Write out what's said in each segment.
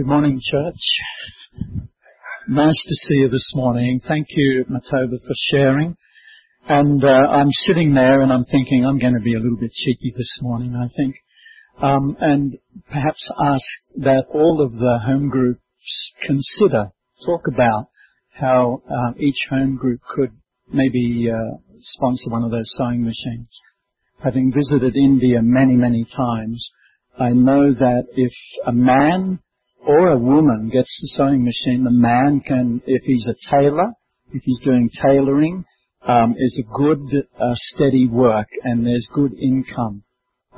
Good morning, church. Nice to see you this morning. Thank you, Matoba, for sharing. And uh, I'm sitting there and I'm thinking I'm going to be a little bit cheeky this morning, I think, um, and perhaps ask that all of the home groups consider, talk about how uh, each home group could maybe uh, sponsor one of those sewing machines. Having visited India many, many times, I know that if a man or a woman gets the sewing machine, the man can, if he's a tailor, if he's doing tailoring, um, is a good, uh, steady work, and there's good income,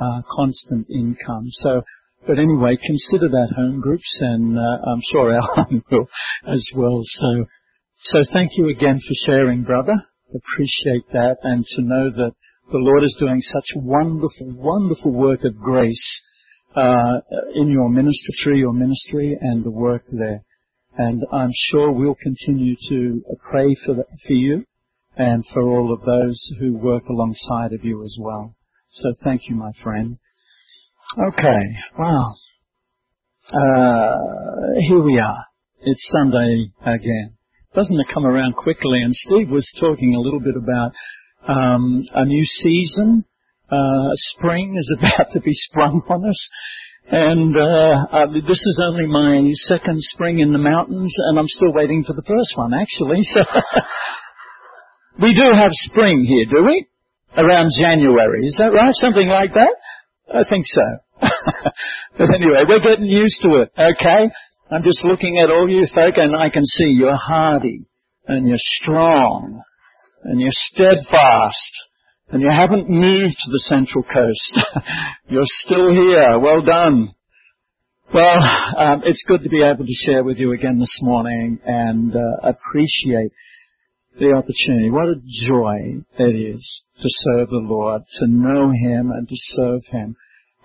uh, constant income. So, but anyway, consider that home groups, and uh, I'm sure Alan will as well. So, so thank you again for sharing, brother. Appreciate that, and to know that the Lord is doing such wonderful, wonderful work of grace uh, in your ministry, through your ministry and the work there. And I'm sure we'll continue to pray for, the, for you and for all of those who work alongside of you as well. So thank you, my friend. Okay, wow. Uh, here we are. It's Sunday again. Doesn't it come around quickly? And Steve was talking a little bit about um, a new season uh, spring is about to be sprung on us. And uh, uh, this is only my second spring in the mountains, and I'm still waiting for the first one, actually. So we do have spring here, do we? Around January, is that right? Something like that? I think so. but anyway, we're getting used to it, okay? I'm just looking at all you folk, and I can see you're hardy, and you're strong, and you're steadfast, and you haven't moved to the Central Coast. You're still here. Well done. Well, um, it's good to be able to share with you again this morning and uh, appreciate the opportunity. What a joy it is to serve the Lord, to know Him and to serve Him,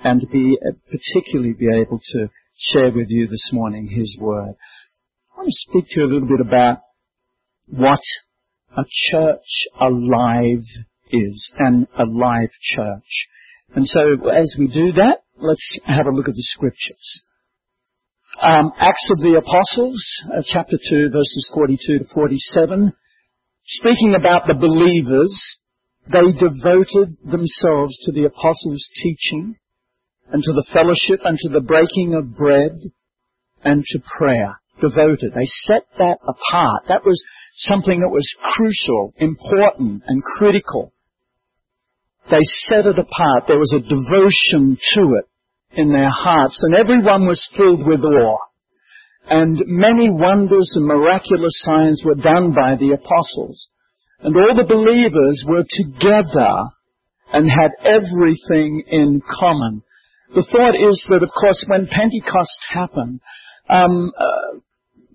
and to be uh, particularly be able to share with you this morning His Word. I want to speak to you a little bit about what a church alive is and a live church. And so as we do that, let's have a look at the scriptures. Um, Acts of the Apostles, uh, chapter 2, verses 42 to 47. Speaking about the believers, they devoted themselves to the apostles' teaching and to the fellowship and to the breaking of bread and to prayer. Devoted. They set that apart. That was something that was crucial, important, and critical. They set it apart. There was a devotion to it in their hearts, and everyone was filled with awe. And many wonders and miraculous signs were done by the apostles. And all the believers were together and had everything in common. The thought is that, of course, when Pentecost happened, um, uh,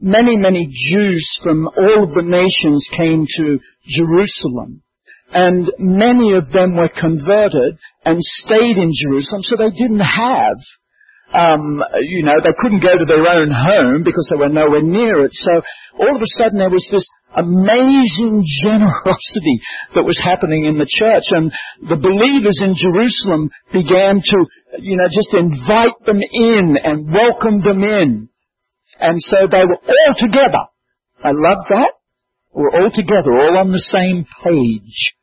many, many Jews from all of the nations came to Jerusalem and many of them were converted and stayed in Jerusalem, so they didn't have, um, you know, they couldn't go to their own home because they were nowhere near it. So all of a sudden there was this amazing generosity that was happening in the church, and the believers in Jerusalem began to, you know, just invite them in and welcome them in. And so they were all together. I love that. We're all together, all on the same page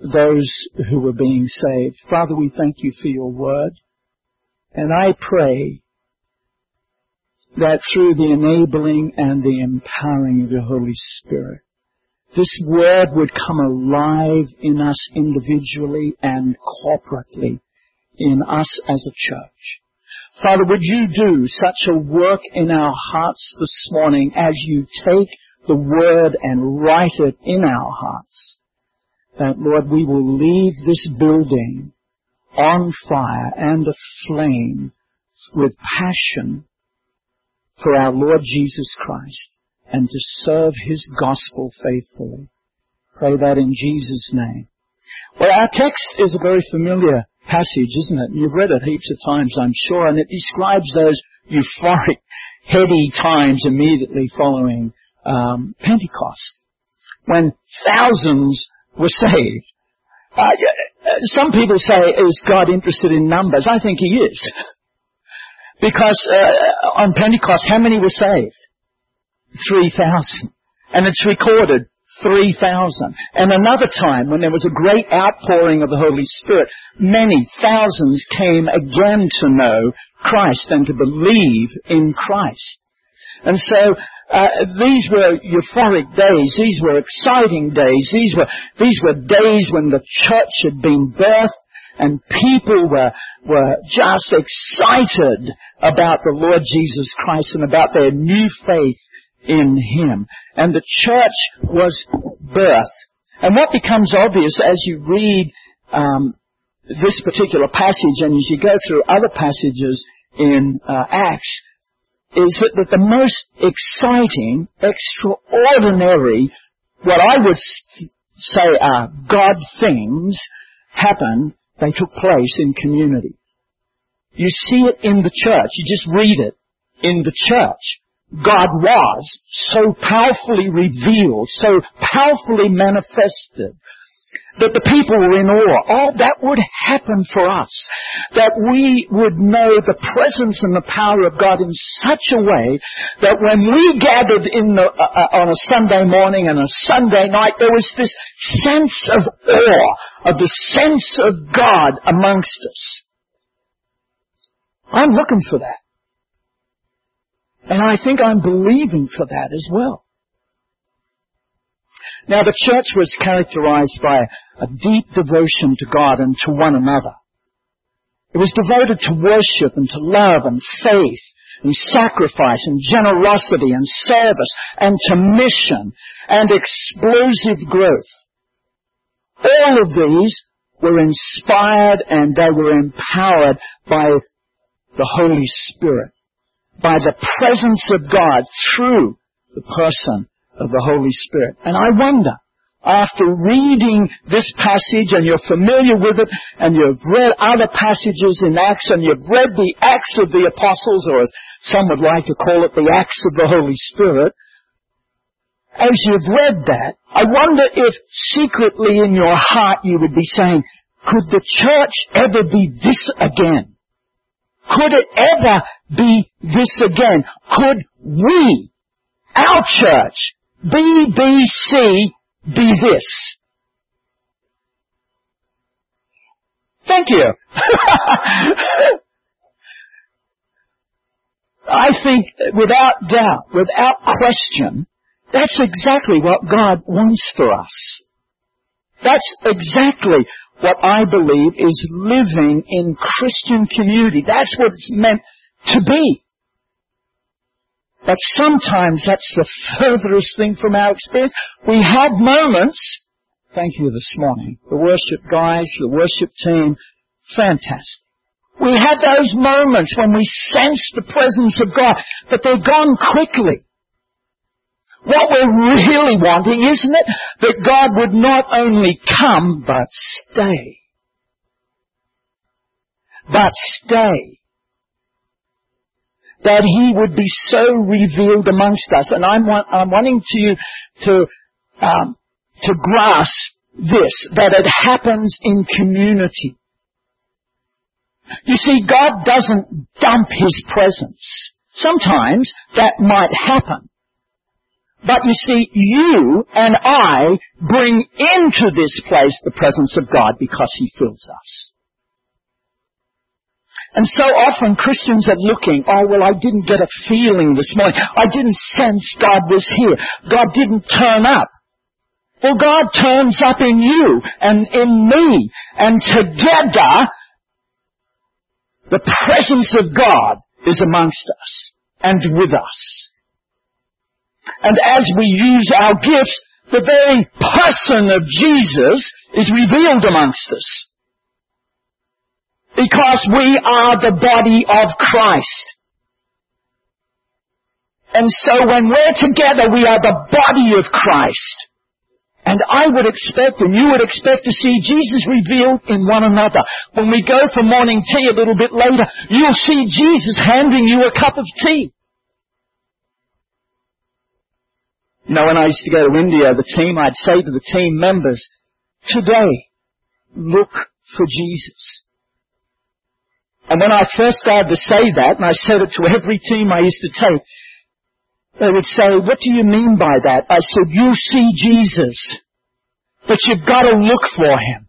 those who were being saved. Father, we thank you for your word. And I pray that through the enabling and the empowering of your Holy Spirit, this word would come alive in us individually and corporately, in us as a church. Father, would you do such a work in our hearts this morning as you take the word and write it in our hearts? That, Lord, we will leave this building on fire and aflame with passion for our Lord Jesus Christ and to serve His gospel faithfully. Pray that in Jesus' name. Well, our text is a very familiar passage, isn't it? You've read it heaps of times, I'm sure, and it describes those euphoric, heady times immediately following um, Pentecost, when thousands were saved. Uh, some people say, is God interested in numbers? I think He is. because uh, on Pentecost, how many were saved? 3,000. And it's recorded 3,000. And another time when there was a great outpouring of the Holy Spirit, many thousands came again to know Christ and to believe in Christ. And so uh, these were euphoric days. These were exciting days. These were these were days when the church had been birthed and people were were just excited about the Lord Jesus Christ and about their new faith in Him. And the church was birthed. And what becomes obvious as you read um, this particular passage and as you go through other passages in uh, Acts is that, that the most exciting, extraordinary, what I would say are God things happen, they took place in community. You see it in the church. You just read it in the church. God was so powerfully revealed, so powerfully manifested, that the people were in awe. All that would happen for us. That we would know the presence and the power of God in such a way that when we gathered in the, uh, uh on a Sunday morning and a Sunday night, there was this sense of awe, of the sense of God amongst us. I'm looking for that. And I think I'm believing for that as well. Now the church was characterized by a deep devotion to God and to one another. It was devoted to worship and to love and faith and sacrifice and generosity and service and to mission and explosive growth. All of these were inspired and they were empowered by the Holy Spirit by the presence of God through the person of the Holy Spirit. And I wonder, after reading this passage and you're familiar with it and you've read other passages in Acts and you've read the Acts of the Apostles or as some would like to call it the Acts of the Holy Spirit, as you've read that, I wonder if secretly in your heart you would be saying, could the church ever be this again? Could it ever be this again? Could we, our church, BBC, be this? Thank you. I think without doubt, without question, that's exactly what God wants for us. That's exactly what I believe is living in Christian community. That's what it's meant to be. But sometimes that's the furthest thing from our experience. We have moments, thank you this morning, the worship guys, the worship team, fantastic. We have those moments when we sense the presence of God, but they're gone quickly. What we're really wanting, isn't it? That God would not only come, but stay. But stay that He would be so revealed amongst us. And I'm, I'm wanting to to, um, to grasp this, that it happens in community. You see, God doesn't dump His presence. Sometimes that might happen. But you see, you and I bring into this place the presence of God because He fills us. And so often Christians are looking, oh well I didn't get a feeling this morning. I didn't sense God was here. God didn't turn up. Well God turns up in you and in me and together the presence of God is amongst us and with us. And as we use our gifts, the very person of Jesus is revealed amongst us. Because we are the body of Christ. And so when we're together, we are the body of Christ. And I would expect, and you would expect to see Jesus revealed in one another. When we go for morning tea a little bit later, you'll see Jesus handing you a cup of tea. You know, when I used to go to India, the team, I'd say to the team members, today, look for Jesus. And when I first started to say that, and I said it to every team I used to take, they would say, what do you mean by that? I said, you see Jesus, but you've got to look for him.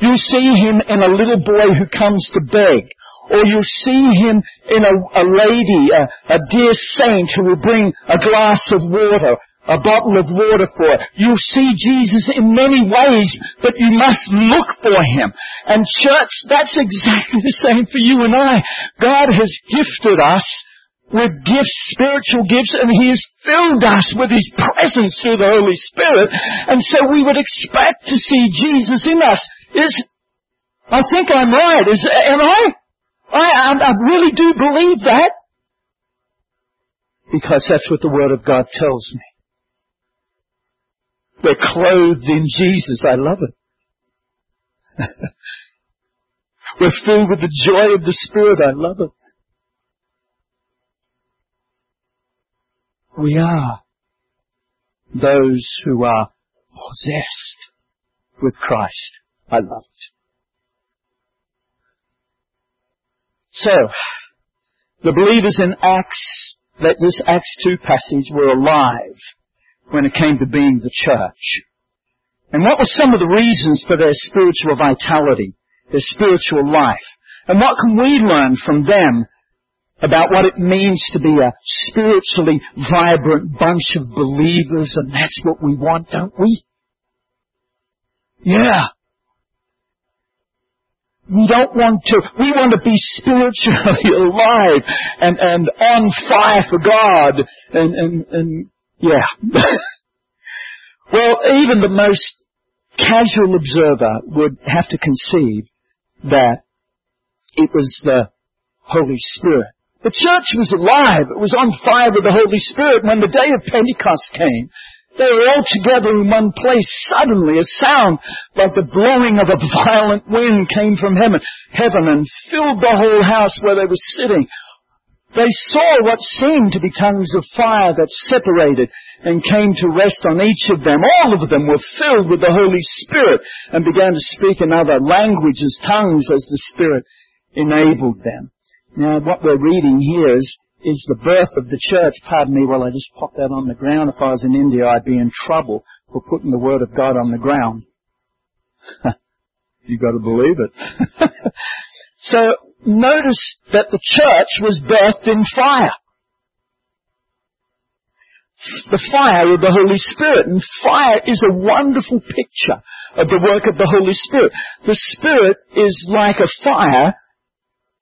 You see him in a little boy who comes to beg, or you see him in a, a lady, a, a dear saint who will bring a glass of water, a bottle of water for. You see Jesus in many ways, but you must look for him. And church, that's exactly the same for you and I. God has gifted us with gifts, spiritual gifts, and He has filled us with His presence through the Holy Spirit. And so we would expect to see Jesus in us. Is, I think I'm right. Is, am I? I, I really do believe that. Because that's what the Word of God tells me. We're clothed in Jesus. I love it. We're filled with the joy of the Spirit. I love it. We are those who are possessed with Christ. I love it. So, the believers in Acts, that this Acts 2 passage were alive when it came to being the church. And what were some of the reasons for their spiritual vitality, their spiritual life? And what can we learn from them about what it means to be a spiritually vibrant bunch of believers, and that's what we want, don't we? Yeah. We don't want to, we want to be spiritually alive and, and on fire for God and, and, and yeah. well, even the most casual observer would have to conceive that it was the Holy Spirit the church was alive. It was on fire with the Holy Spirit. When the day of Pentecost came, they were all together in one place. Suddenly, a sound like the blowing of a violent wind came from heaven, heaven and filled the whole house where they were sitting. They saw what seemed to be tongues of fire that separated and came to rest on each of them. All of them were filled with the Holy Spirit and began to speak in other languages, tongues, as the Spirit enabled them. Now, what we're reading here is, is the birth of the church. Pardon me while I just pop that on the ground. If I was in India, I'd be in trouble for putting the Word of God on the ground. You've got to believe it. so, notice that the church was birthed in fire. The fire of the Holy Spirit. And fire is a wonderful picture of the work of the Holy Spirit. The Spirit is like a fire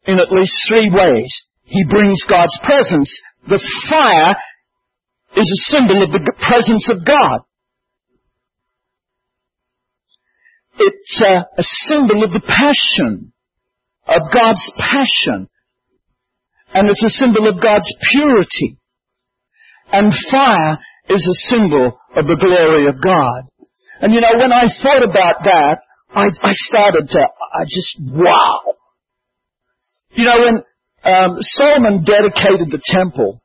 in at least three ways. He brings God's presence. The fire is a symbol of the presence of God. It's a, a symbol of the passion, of God's passion. And it's a symbol of God's purity. And fire is a symbol of the glory of God. And you know, when I thought about that, I, I started to, I just, wow. You know, when um, Solomon dedicated the temple,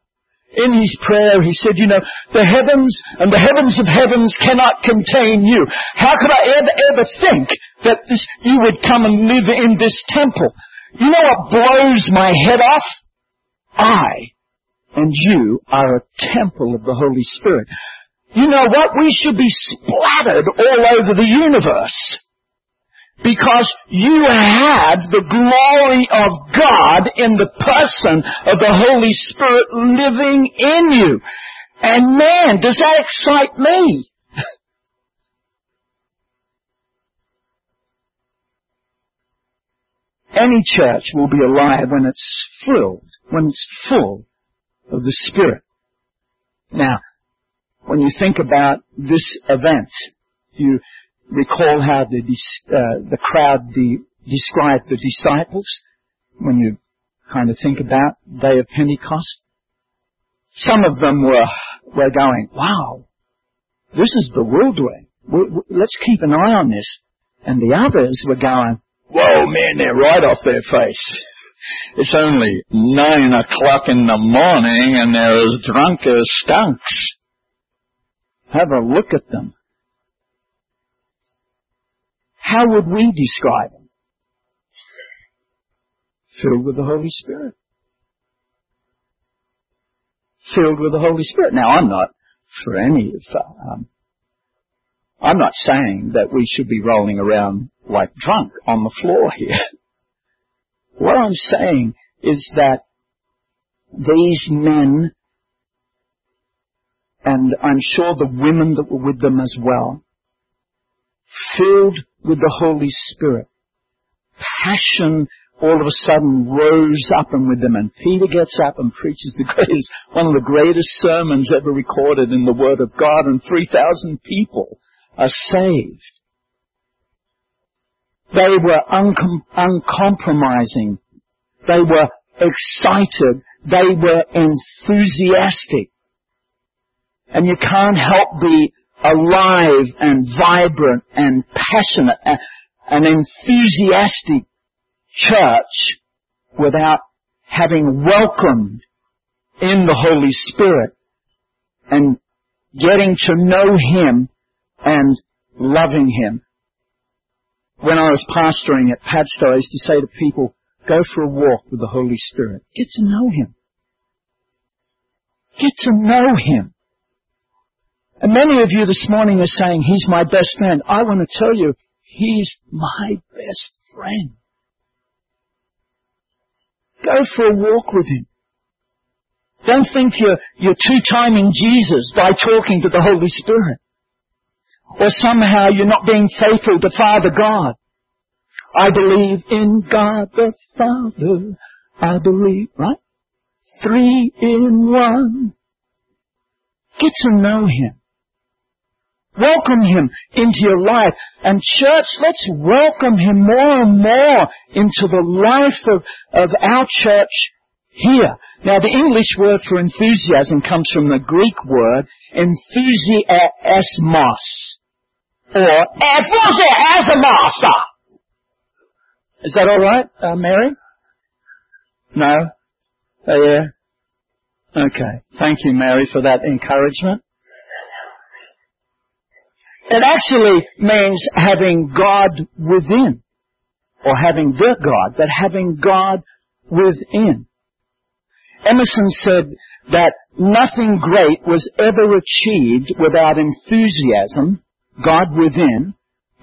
in his prayer he said, you know, the heavens and the heavens of heavens cannot contain you. How could I ever, ever think that this, you would come and live in this temple? You know what blows my head off? I and you are a temple of the Holy Spirit. You know what? We should be splattered all over the universe. Because you have the glory of God in the person of the Holy Spirit living in you. And man, does that excite me? Any church will be alive when it's filled, when it's full of the Spirit. Now, when you think about this event, you recall how the, uh, the crowd de- described the disciples when you kind of think about day of Pentecost. Some of them were, were going, wow, this is bewildering. Let's keep an eye on this. And the others were going, whoa man, they're right off their face. It's only nine o'clock in the morning and they're as drunk as skunks. Have a look at them. How would we describe them? Filled with the Holy Spirit. Filled with the Holy Spirit. Now I'm not for any of, um, I'm not saying that we should be rolling around like drunk on the floor here. What I'm saying is that these men, and I'm sure the women that were with them as well, filled with the Holy Spirit, passion all of a sudden rose up and with them and Peter gets up and preaches the greatest, one of the greatest sermons ever recorded in the Word of God and 3,000 people are saved. They were uncom- uncompromising. They were excited. They were enthusiastic. And you can't help be alive and vibrant and passionate, an enthusiastic church without having welcomed in the Holy Spirit and getting to know Him and loving Him. When I was pastoring at Padstow, I used to say to people, go for a walk with the Holy Spirit. Get to know Him. Get to know Him. And many of you this morning are saying, He's my best friend. I want to tell you, He's my best friend. Go for a walk with Him. Don't think you're, you're two-timing Jesus by talking to the Holy Spirit or somehow you're not being faithful to Father God. I believe in God the Father. I believe, right? Three in one. Get to know Him. Welcome Him into your life. And church, let's welcome Him more and more into the life of, of our church here. Now the English word for enthusiasm comes from the Greek word enthusiasmos or master. Is that all right, uh, Mary? No? Oh, yeah? Okay. Thank you, Mary, for that encouragement. It actually means having God within, or having the God, but having God within. Emerson said that nothing great was ever achieved without enthusiasm God within,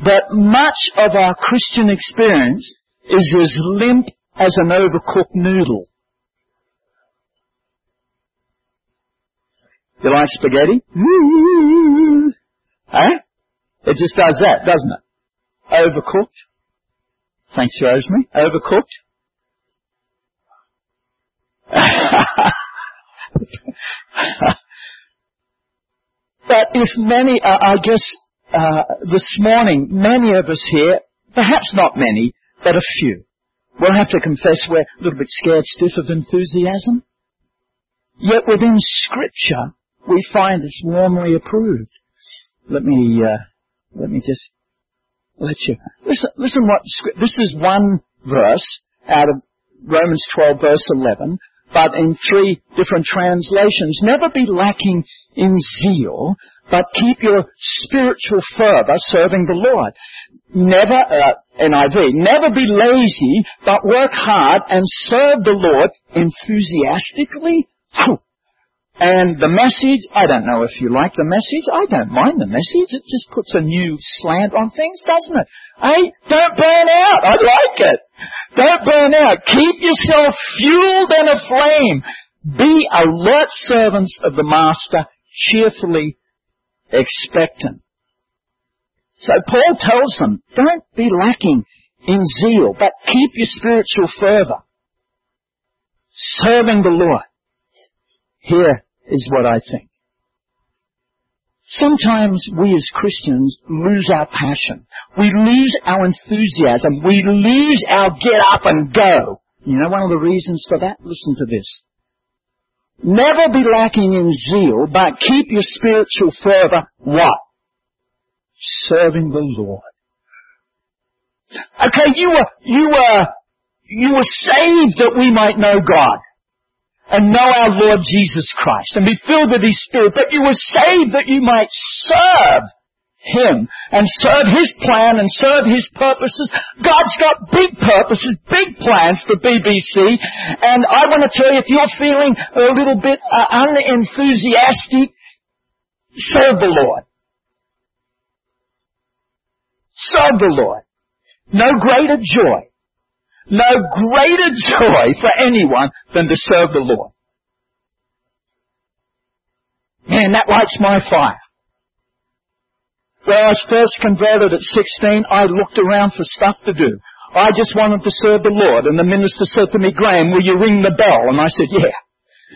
but much of our Christian experience is as limp as an overcooked noodle. You like spaghetti? eh? It just does that, doesn't it? Overcooked. Thanks, Rosemary. Overcooked. but if many, uh, I guess uh, this morning, many of us here, perhaps not many, but a few—we'll have to confess we're a little bit scared stiff of enthusiasm. Yet within Scripture, we find it's warmly approved. Let me, uh, let me just let you listen. Listen, what this is one verse out of Romans 12, verse 11, but in three different translations. Never be lacking in zeal, but keep your spiritual fervor serving the Lord. Never, uh, NIV, never be lazy, but work hard and serve the Lord enthusiastically. And the message, I don't know if you like the message. I don't mind the message. It just puts a new slant on things, doesn't it? Hey, don't burn out. I like it. Don't burn out. Keep yourself fueled and aflame. Be alert servants of the Master, cheerfully expectant. So Paul tells them, don't be lacking in zeal, but keep your spiritual fervor. Serving the Lord. Here is what I think. Sometimes we as Christians lose our passion. We lose our enthusiasm. We lose our get up and go. You know one of the reasons for that? Listen to this. Never be lacking in zeal, but keep your spiritual fervor what? Serving the Lord. Okay, you were, you were, you were saved that we might know God and know our Lord Jesus Christ and be filled with His Spirit, but you were saved that you might serve him and serve His plan and serve His purposes. God's got big purposes, big plans for BBC. And I want to tell you, if you're feeling a little bit uh, unenthusiastic, serve the Lord. Serve the Lord. No greater joy, no greater joy for anyone than to serve the Lord. Man, that lights my fire. When I was first converted at 16, I looked around for stuff to do. I just wanted to serve the Lord. And the minister said to me, Graham, will you ring the bell? And I said, yeah.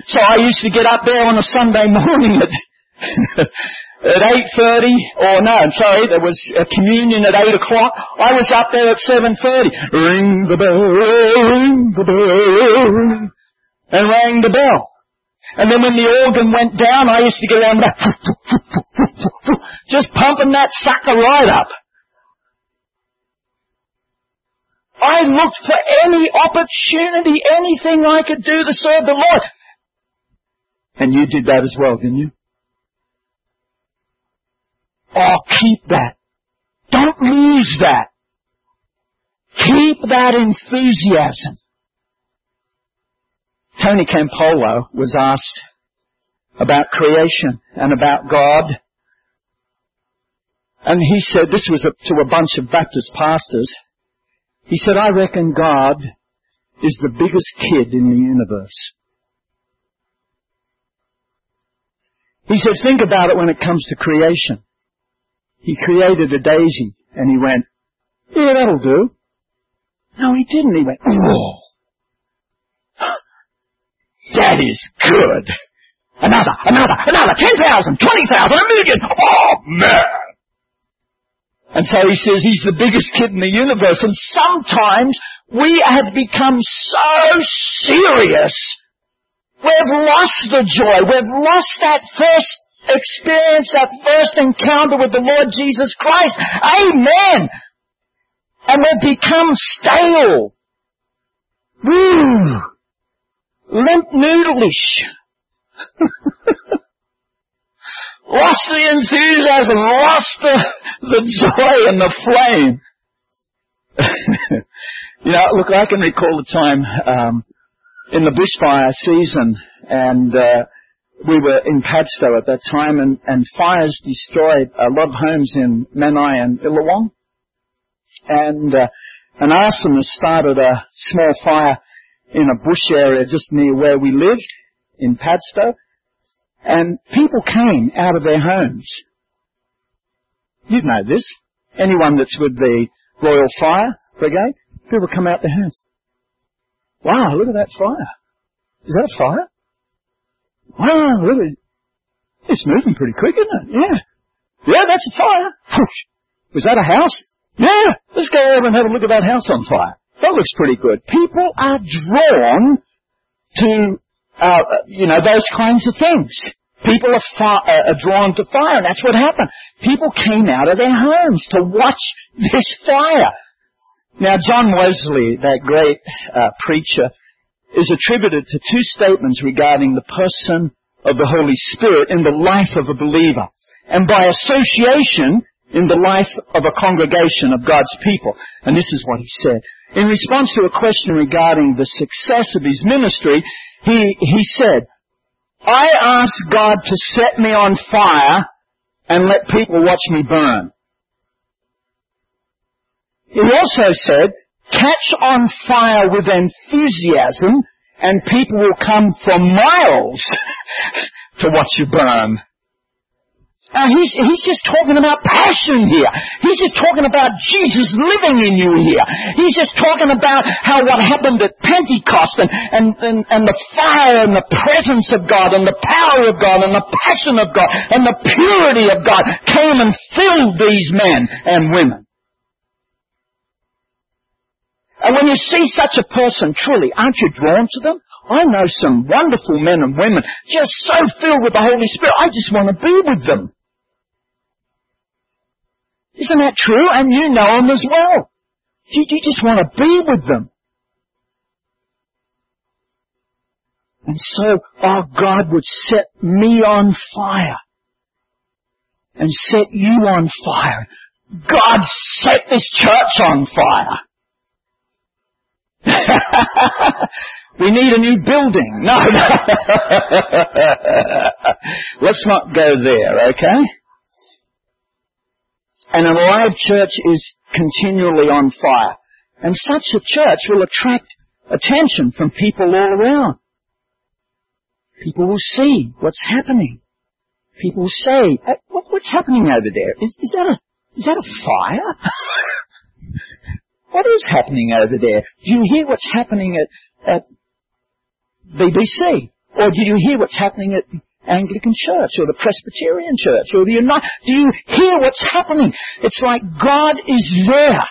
So I used to get up there on a Sunday morning at, at 8.30, or no, I'm sorry, there was a communion at 8 o'clock. I was up there at 7.30. Ring the bell, ring the bell, and rang the bell. And then when the organ went down, I used to get around that, just pumping that sucker right up. I looked for any opportunity, anything I could do to serve the Lord. And you did that as well, didn't you? Oh, keep that. Don't lose that. Keep that enthusiasm. Tony Campolo was asked about creation and about God. And he said, this was to a bunch of Baptist pastors. He said, I reckon God is the biggest kid in the universe. He said, think about it when it comes to creation. He created a daisy and he went, yeah, that'll do. No, he didn't. He went, oh. That is good. Another, another, another, 10,000, 20,000, a million. Oh man. And so he says he's the biggest kid in the universe. And sometimes we have become so serious. We've lost the joy. We've lost that first experience, that first encounter with the Lord Jesus Christ. Amen. And we've become stale. Woo limp noodleish. lost the enthusiasm, lost the, the joy and the flame. you know, look, I can recall the time um, in the bushfire season, and uh, we were in Padstow at that time, and, and fires destroyed a lot of homes in Menai and Illawong. And uh, an arsonist started a small fire in a bush area just near where we lived in Padstow. And people came out of their homes. You know this. Anyone that's with the Royal Fire Brigade, people come out their homes. Wow, look at that fire. Is that a fire? Wow, it. It's moving pretty quick, isn't it? Yeah. Yeah, that's a fire. Was that a house? Yeah, let's go over and have a look at that house on fire. That looks pretty good. People are drawn to, uh, you know, those kinds of things. People are, uh, are drawn to fire, and that's what happened. People came out of their homes to watch this fire. Now, John Wesley, that great uh, preacher, is attributed to two statements regarding the person of the Holy Spirit in the life of a believer. And by association, in the life of a congregation of God's people. And this is what he said. In response to a question regarding the success of his ministry, he, he said, I ask God to set me on fire and let people watch me burn. He also said, catch on fire with enthusiasm and people will come from miles to watch you burn. Now he's, he's just talking about passion here. He's just talking about Jesus living in you here. He's just talking about how what happened at Pentecost and, and, and, and the fire and the presence of God and the power of God and the passion of God and the purity of God came and filled these men and women. And when you see such a person, truly, aren't you drawn to them? I know some wonderful men and women just so filled with the Holy Spirit. I just want to be with them. Isn't that true? And you know them as well. You, you just want to be with them. And so our God would set me on fire and set you on fire. God set this church on fire. we need a new building. No, no. Let's not go there, okay? And a live church is continually on fire. And such a church will attract attention from people all around. People will see what's happening. People will say, what's happening over there? Is, is that a, is that a fire? what is happening over there? Do you hear what's happening at, at BBC? Or do you hear what's happening at Anglican Church or the Presbyterian Church or the United? Do you hear what's happening? It's like God is there.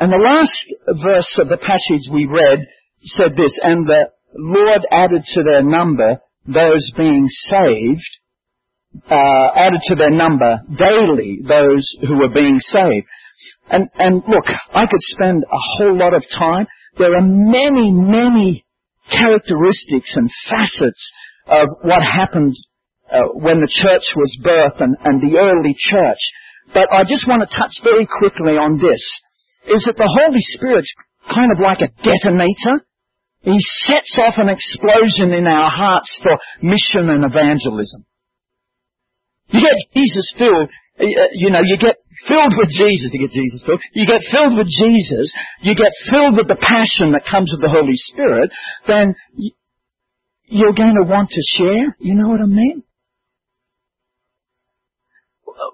And the last verse of the passage we read said this, and the Lord added to their number those being saved, uh, added to their number daily those who were being saved. And, and look, I could spend a whole lot of time. There are many, many characteristics and facets of what happened uh, when the church was birthed and, and the early church. But I just want to touch very quickly on this, is that the Holy Spirit's kind of like a detonator he sets off an explosion in our hearts for mission and evangelism. You get Jesus filled, uh, you know, you get filled with Jesus, you get Jesus filled, you get filled with Jesus, you get filled with the passion that comes with the Holy Spirit, then you're going to want to share, you know what I mean?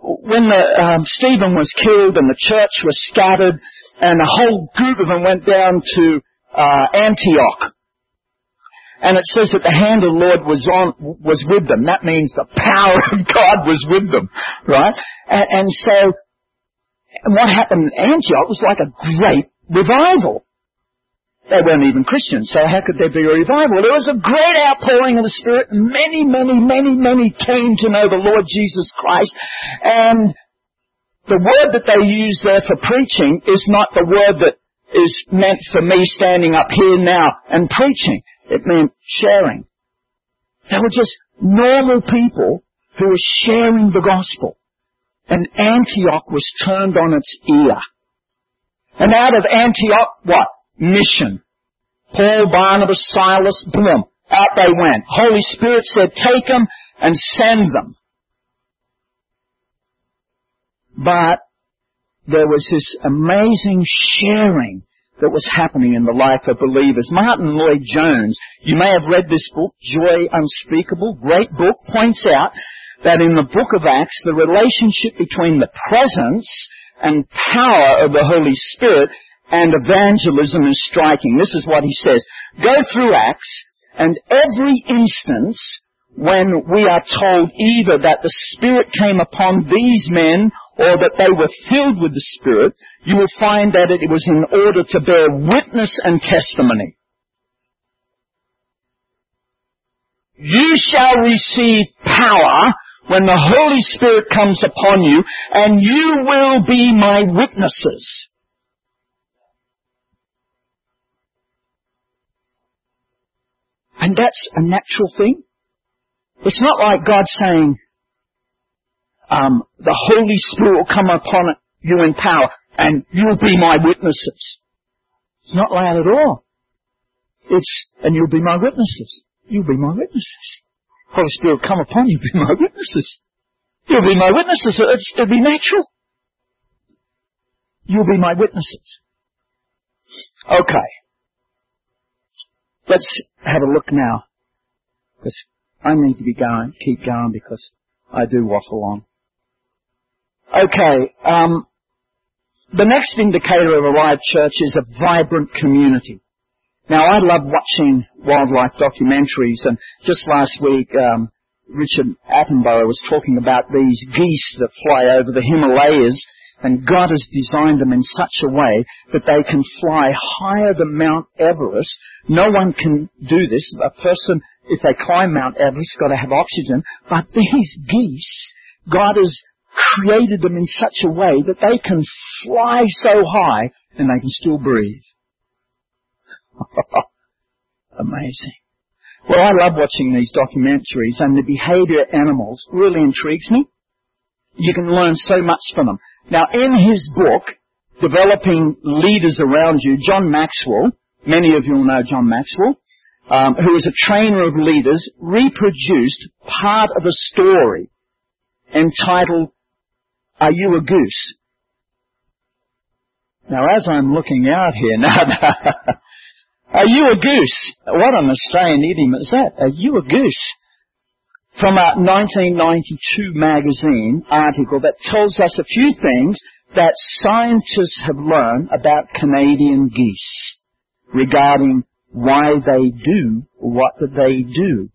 When the, um, Stephen was killed and the church was scattered and a whole group of them went down to uh, Antioch. And it says that the hand of the Lord was on, was with them. That means the power of God was with them, right? And, and so, what happened in Antioch was like a great revival. They weren't even Christians, so how could there be a revival? There was a great outpouring of the Spirit. Many, many, many, many came to know the Lord Jesus Christ. And the word that they use there for preaching is not the word that is meant for me standing up here now and preaching. It meant sharing. They were just normal people who were sharing the gospel. And Antioch was turned on its ear. And out of Antioch, what? Mission. Paul, Barnabas, Silas, boom. Out they went. Holy Spirit said, take them and send them. But there was this amazing sharing that was happening in the life of believers. Martyn Lloyd-Jones, you may have read this book, Joy Unspeakable, great book, points out that in the book of Acts, the relationship between the presence and power of the Holy Spirit and evangelism is striking. This is what he says. Go through Acts, and every instance when we are told either that the Spirit came upon these men or that they were filled with the Spirit, you will find that it was in order to bear witness and testimony. You shall receive power when the Holy Spirit comes upon you, and you will be my witnesses. And that's a natural thing. It's not like God saying, um, the Holy Spirit will come upon you in power and you'll be my witnesses. It's not loud at all. It's, and you'll be my witnesses. You'll be my witnesses. Holy Spirit will come upon you, be my witnesses. You'll be my witnesses. It's, it'll be natural. You'll be my witnesses. Okay. Let's have a look now. Because I need to be going, keep going because I do waffle on. Okay, um, the next indicator of a live church is a vibrant community. Now, I love watching wildlife documentaries, and just last week, um, Richard Attenborough was talking about these geese that fly over the Himalayas, And God has designed them in such a way that they can fly higher than Mount Everest. No one can do this. A person, if they climb Mount Everest, got to have oxygen. But these geese, God has created them in such a way that they can fly so high and they can still breathe. Amazing. Well, I love watching these documentaries and the behavior of animals really intrigues me. You can learn so much from them. Now, in his book, Developing Leaders Around You, John Maxwell, many of you will know John Maxwell, um, who is a trainer of leaders, reproduced part of a story entitled, Are You a Goose? Now, as I'm looking out here, now, are you a goose? What an Australian idiom is that? Are you a goose? From a 1992 magazine article that tells us a few things that scientists have learned about Canadian geese regarding why they do what they do.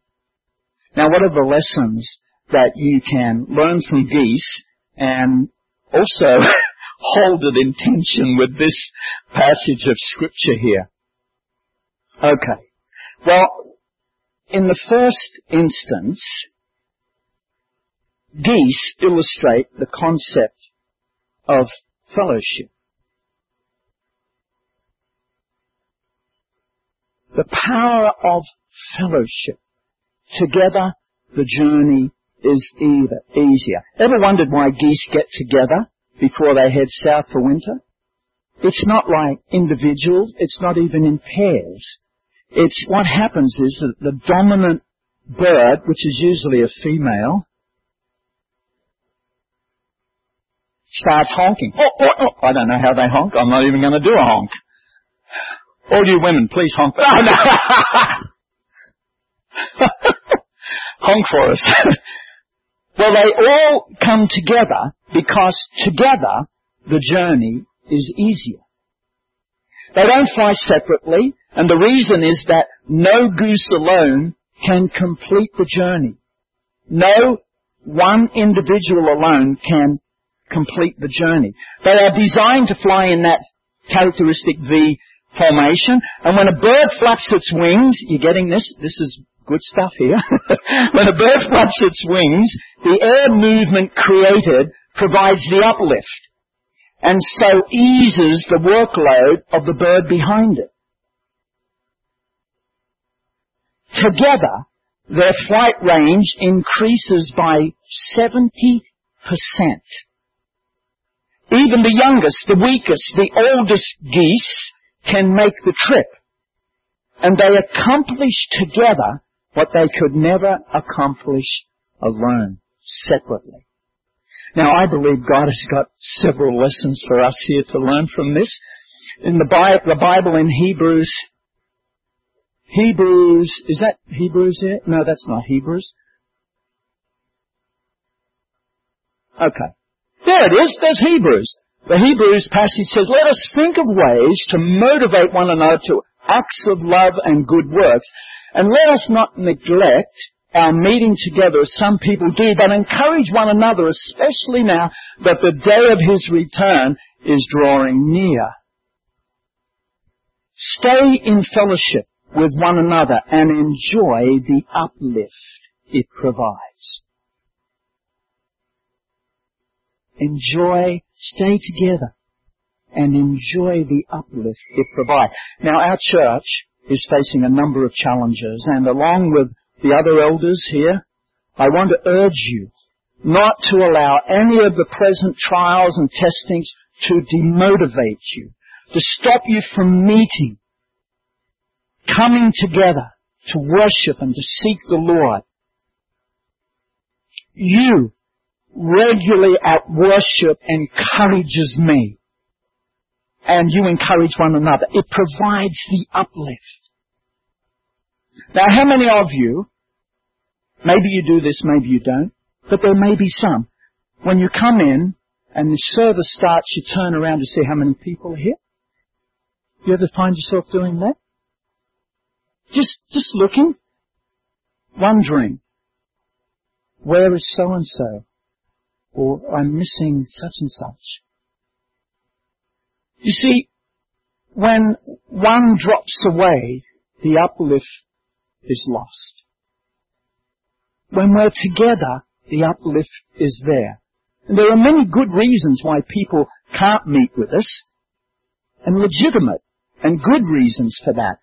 Now what are the lessons that you can learn from geese and also hold it in tension with this passage of scripture here? Okay. Well, in the first instance, geese illustrate the concept of fellowship. The power of fellowship. Together, the journey is either easier. Ever wondered why geese get together before they head south for winter? It's not like individuals, it's not even in pairs. It's what happens is that the dominant bird, which is usually a female, starts honking. Oh, oh, oh. I don't know how they honk. I'm not even going to do a honk. All you women, please honk. Oh, no. honk for us. well, they all come together because together the journey is easier. They don't fly separately. And the reason is that no goose alone can complete the journey. No one individual alone can complete the journey. They are designed to fly in that characteristic V formation. And when a bird flaps its wings, you're getting this? This is good stuff here. when a bird flaps its wings, the air movement created provides the uplift and so eases the workload of the bird behind it. Together, their flight range increases by 70%. Even the youngest, the weakest, the oldest geese can make the trip. And they accomplish together what they could never accomplish alone, separately. Now I believe God has got several lessons for us here to learn from this. In the Bible, the Bible in Hebrews, Hebrews, is that Hebrews here? No, that's not Hebrews. Okay. There it is, there's Hebrews. The Hebrews passage says, let us think of ways to motivate one another to acts of love and good works, and let us not neglect our meeting together as some people do, but encourage one another, especially now that the day of his return is drawing near. Stay in fellowship with one another and enjoy the uplift it provides. Enjoy, stay together and enjoy the uplift it provides. Now our church is facing a number of challenges and along with the other elders here, I want to urge you not to allow any of the present trials and testings to demotivate you, to stop you from meeting, coming together to worship and to seek the Lord. You regularly at worship encourages me. And you encourage one another. It provides the uplift. Now, how many of you, maybe you do this, maybe you don't, but there may be some, when you come in and the service starts, you turn around to see how many people are here? You ever find yourself doing that? Just, just looking, wondering, where is so and so? Or I'm missing such and such. You see, when one drops away, the uplift is lost. When we're together, the uplift is there. And there are many good reasons why people can't meet with us, and legitimate and good reasons for that.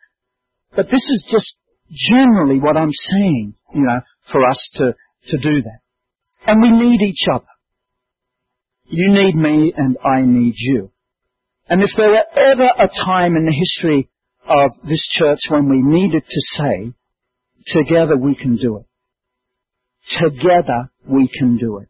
But this is just generally what I'm saying, you know, for us to, to do that. And we need each other. You need me and I need you. And if there were ever a time in the history of this church when we needed to say, together we can do it. Together we can do it.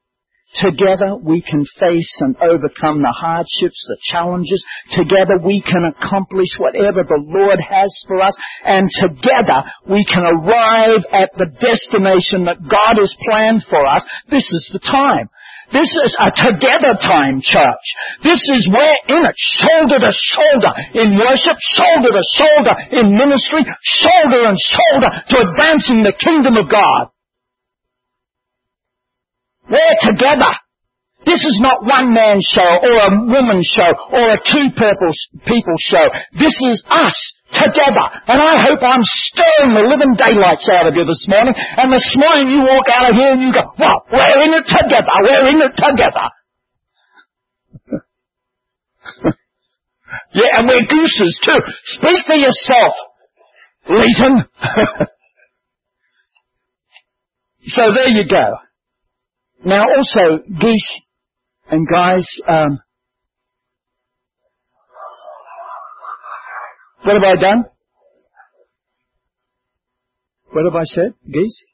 Together we can face and overcome the hardships, the challenges. Together we can accomplish whatever the Lord has for us. And together we can arrive at the destination that God has planned for us. This is the time. This is a together time, church. This is where in it, shoulder to shoulder in worship, shoulder to shoulder in ministry, shoulder and shoulder to advancing the kingdom of God. We're together. This is not one man show or a woman show or a two people show. This is us together. And I hope I'm stirring the living daylights out of you this morning. And this morning you walk out of here and you go, well, we're in it together. We're in it together. yeah, and we're gooses too. Speak for yourself, Leighton. so there you go. Now also, geese and guys, um, what have I done? What have I said? Geese?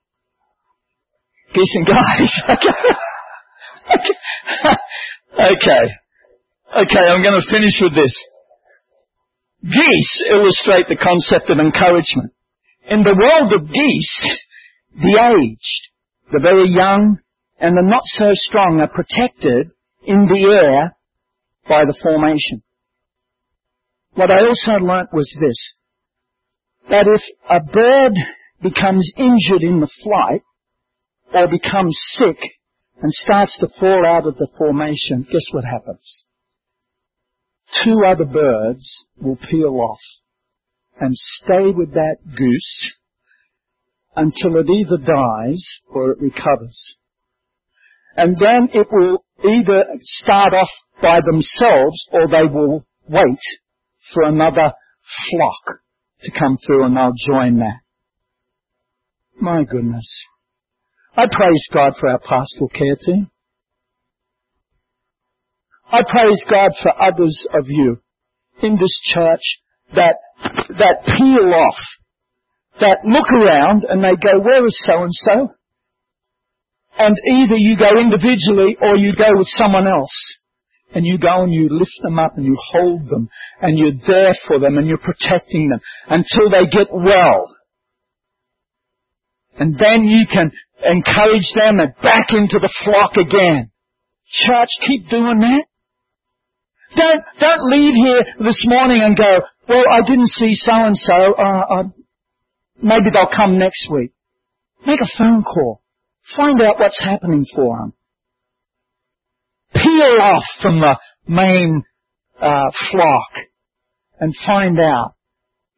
Geese and guys. okay. Okay, I'm going to finish with this. Geese illustrate the concept of encouragement. In the world of geese, the aged, the very young, and the not so strong are protected in the air by the formation. What I also learnt was this, that if a bird becomes injured in the flight, or becomes sick, and starts to fall out of the formation, guess what happens? Two other birds will peel off and stay with that goose until it either dies or it recovers. And then it will either start off by themselves or they will wait for another flock to come through and they'll join that. My goodness. I praise God for our pastoral care team. I praise God for others of you in this church that, that peel off, that look around and they go, where is so and so? And either you go individually or you go with someone else. And you go and you lift them up and you hold them and you're there for them and you're protecting them until they get well. And then you can encourage them and back into the flock again. Church, keep doing that. Don't, don't leave here this morning and go, well, I didn't see so and so, maybe they'll come next week. Make a phone call. Find out what's happening for them. Peel off from the main uh, flock and find out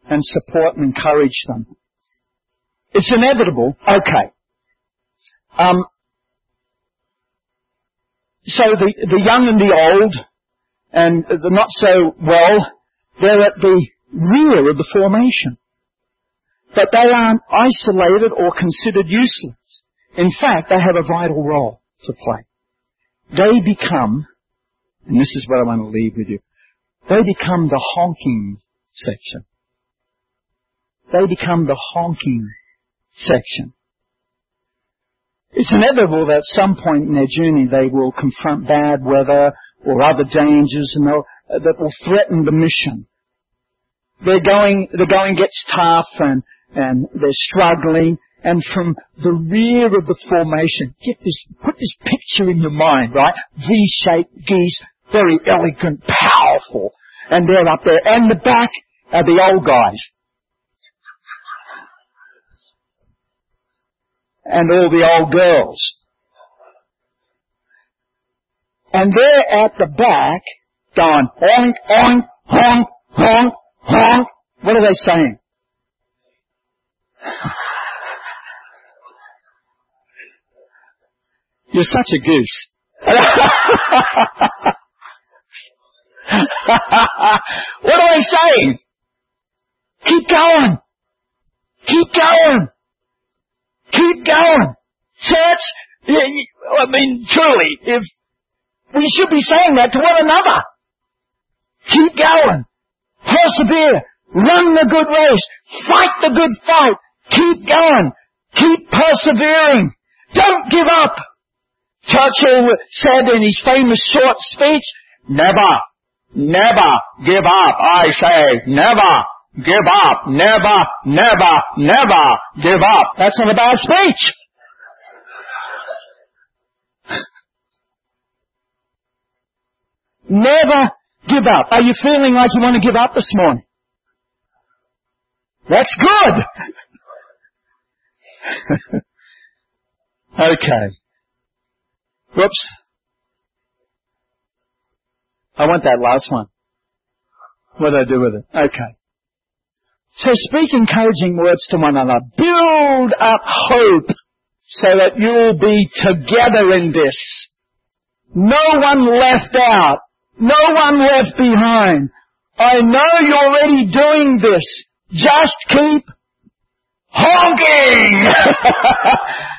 and support and encourage them. It's inevitable. Okay. Um, so the, the young and the old and the not so well, they're at the rear of the formation. But they aren't isolated or considered useless. In fact, they have a vital role to play. They become, and this is what I want to leave with you, they become the honking section. They become the honking section. It's inevitable that at some point in their journey they will confront bad weather or other dangers and that will threaten the mission. They're going, the going gets tough and, and they're struggling and from the rear of the formation, get this, put this picture in your mind, right? V-shaped geese, very elegant, powerful, and they're up there. And the back are the old guys. And all the old girls. And they're at the back going honk, honk, honk, honk, honk. What are they saying? You're such a goose. what am I saying? Keep going. Keep going. Keep going. Church, I mean, truly, if we should be saying that to one another. Keep going. Persevere. Run the good race. Fight the good fight. Keep going. Keep persevering. Don't give up. Churchill said in his famous short speech, never, never give up. I say, never give up. Never, never, never give up. That's not a bad speech. Never give up. Are you feeling like you want to give up this morning? That's good. okay. Whoops. I want that last one. What do I do with it? Okay. So speak encouraging words to one another. Build up hope so that you'll be together in this. No one left out. No one left behind. I know you're already doing this. Just keep honking!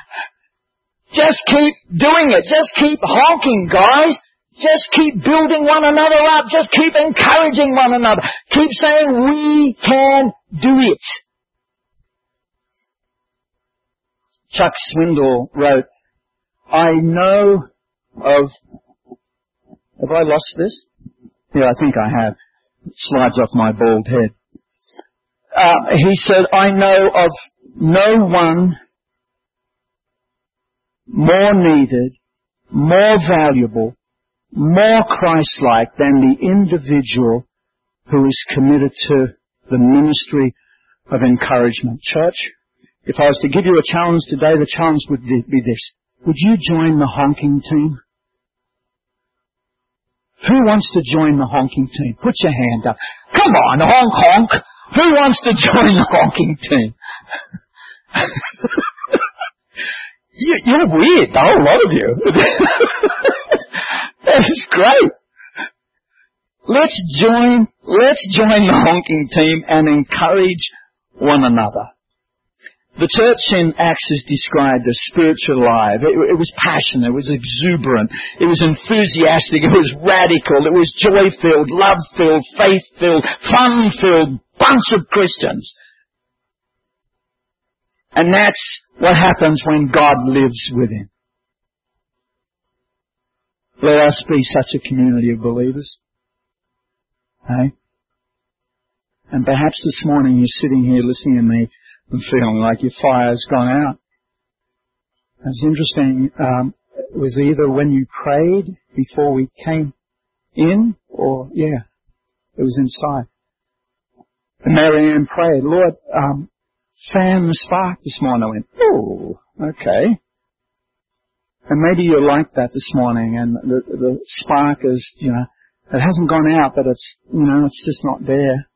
Just keep doing it. Just keep honking, guys. Just keep building one another up. Just keep encouraging one another. Keep saying we can do it. Chuck Swindoll wrote, I know of have I lost this? Yeah, I think I have. It slides off my bald head. Uh, he said, I know of no one more needed, more valuable, more Christ-like than the individual who is committed to the ministry of encouragement. Church, if I was to give you a challenge today, the challenge would be this. Would you join the honking team? Who wants to join the honking team? Put your hand up. Come on, honk honk. Who wants to join the honking team? you, are weird, a whole lot of you. That's great. Let's join, let's join the honking team and encourage one another. The church in Acts is described as spiritual alive. It, it, was passionate, it was exuberant, it was enthusiastic, it was radical, it was joy-filled, love-filled, faith-filled, fun-filled, bunch of Christians. And that's what happens when God lives within. Let us be such a community of believers. Hey? And perhaps this morning you're sitting here listening to me and feeling like your fire's gone out. It's interesting. Um, it was either when you prayed before we came in, or yeah, it was inside. And Mary Ann prayed, Lord, um, the spark this morning. I went, oh, okay. And maybe you're like that this morning, and the the spark is, you know, it hasn't gone out, but it's, you know, it's just not there.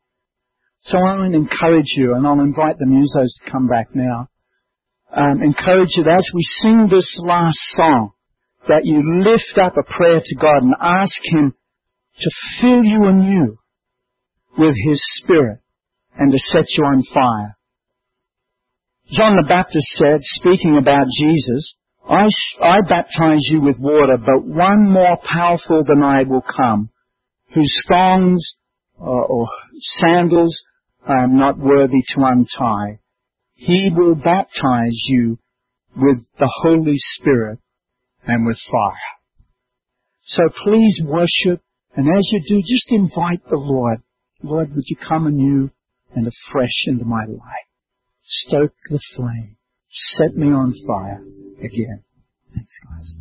So I want to encourage you, and I'll invite the musos to come back now. Um, encourage you that as we sing this last song, that you lift up a prayer to God and ask Him to fill you anew with His Spirit and to set you on fire. John the Baptist said, speaking about Jesus, I, I baptize you with water, but one more powerful than I will come, whose thongs uh, or sandals I am not worthy to untie. He will baptize you with the Holy Spirit and with fire. So please worship, and as you do, just invite the Lord. Lord, would you come anew and afresh into my life? Stoke the flame. Set me on fire again. Thanks, guys.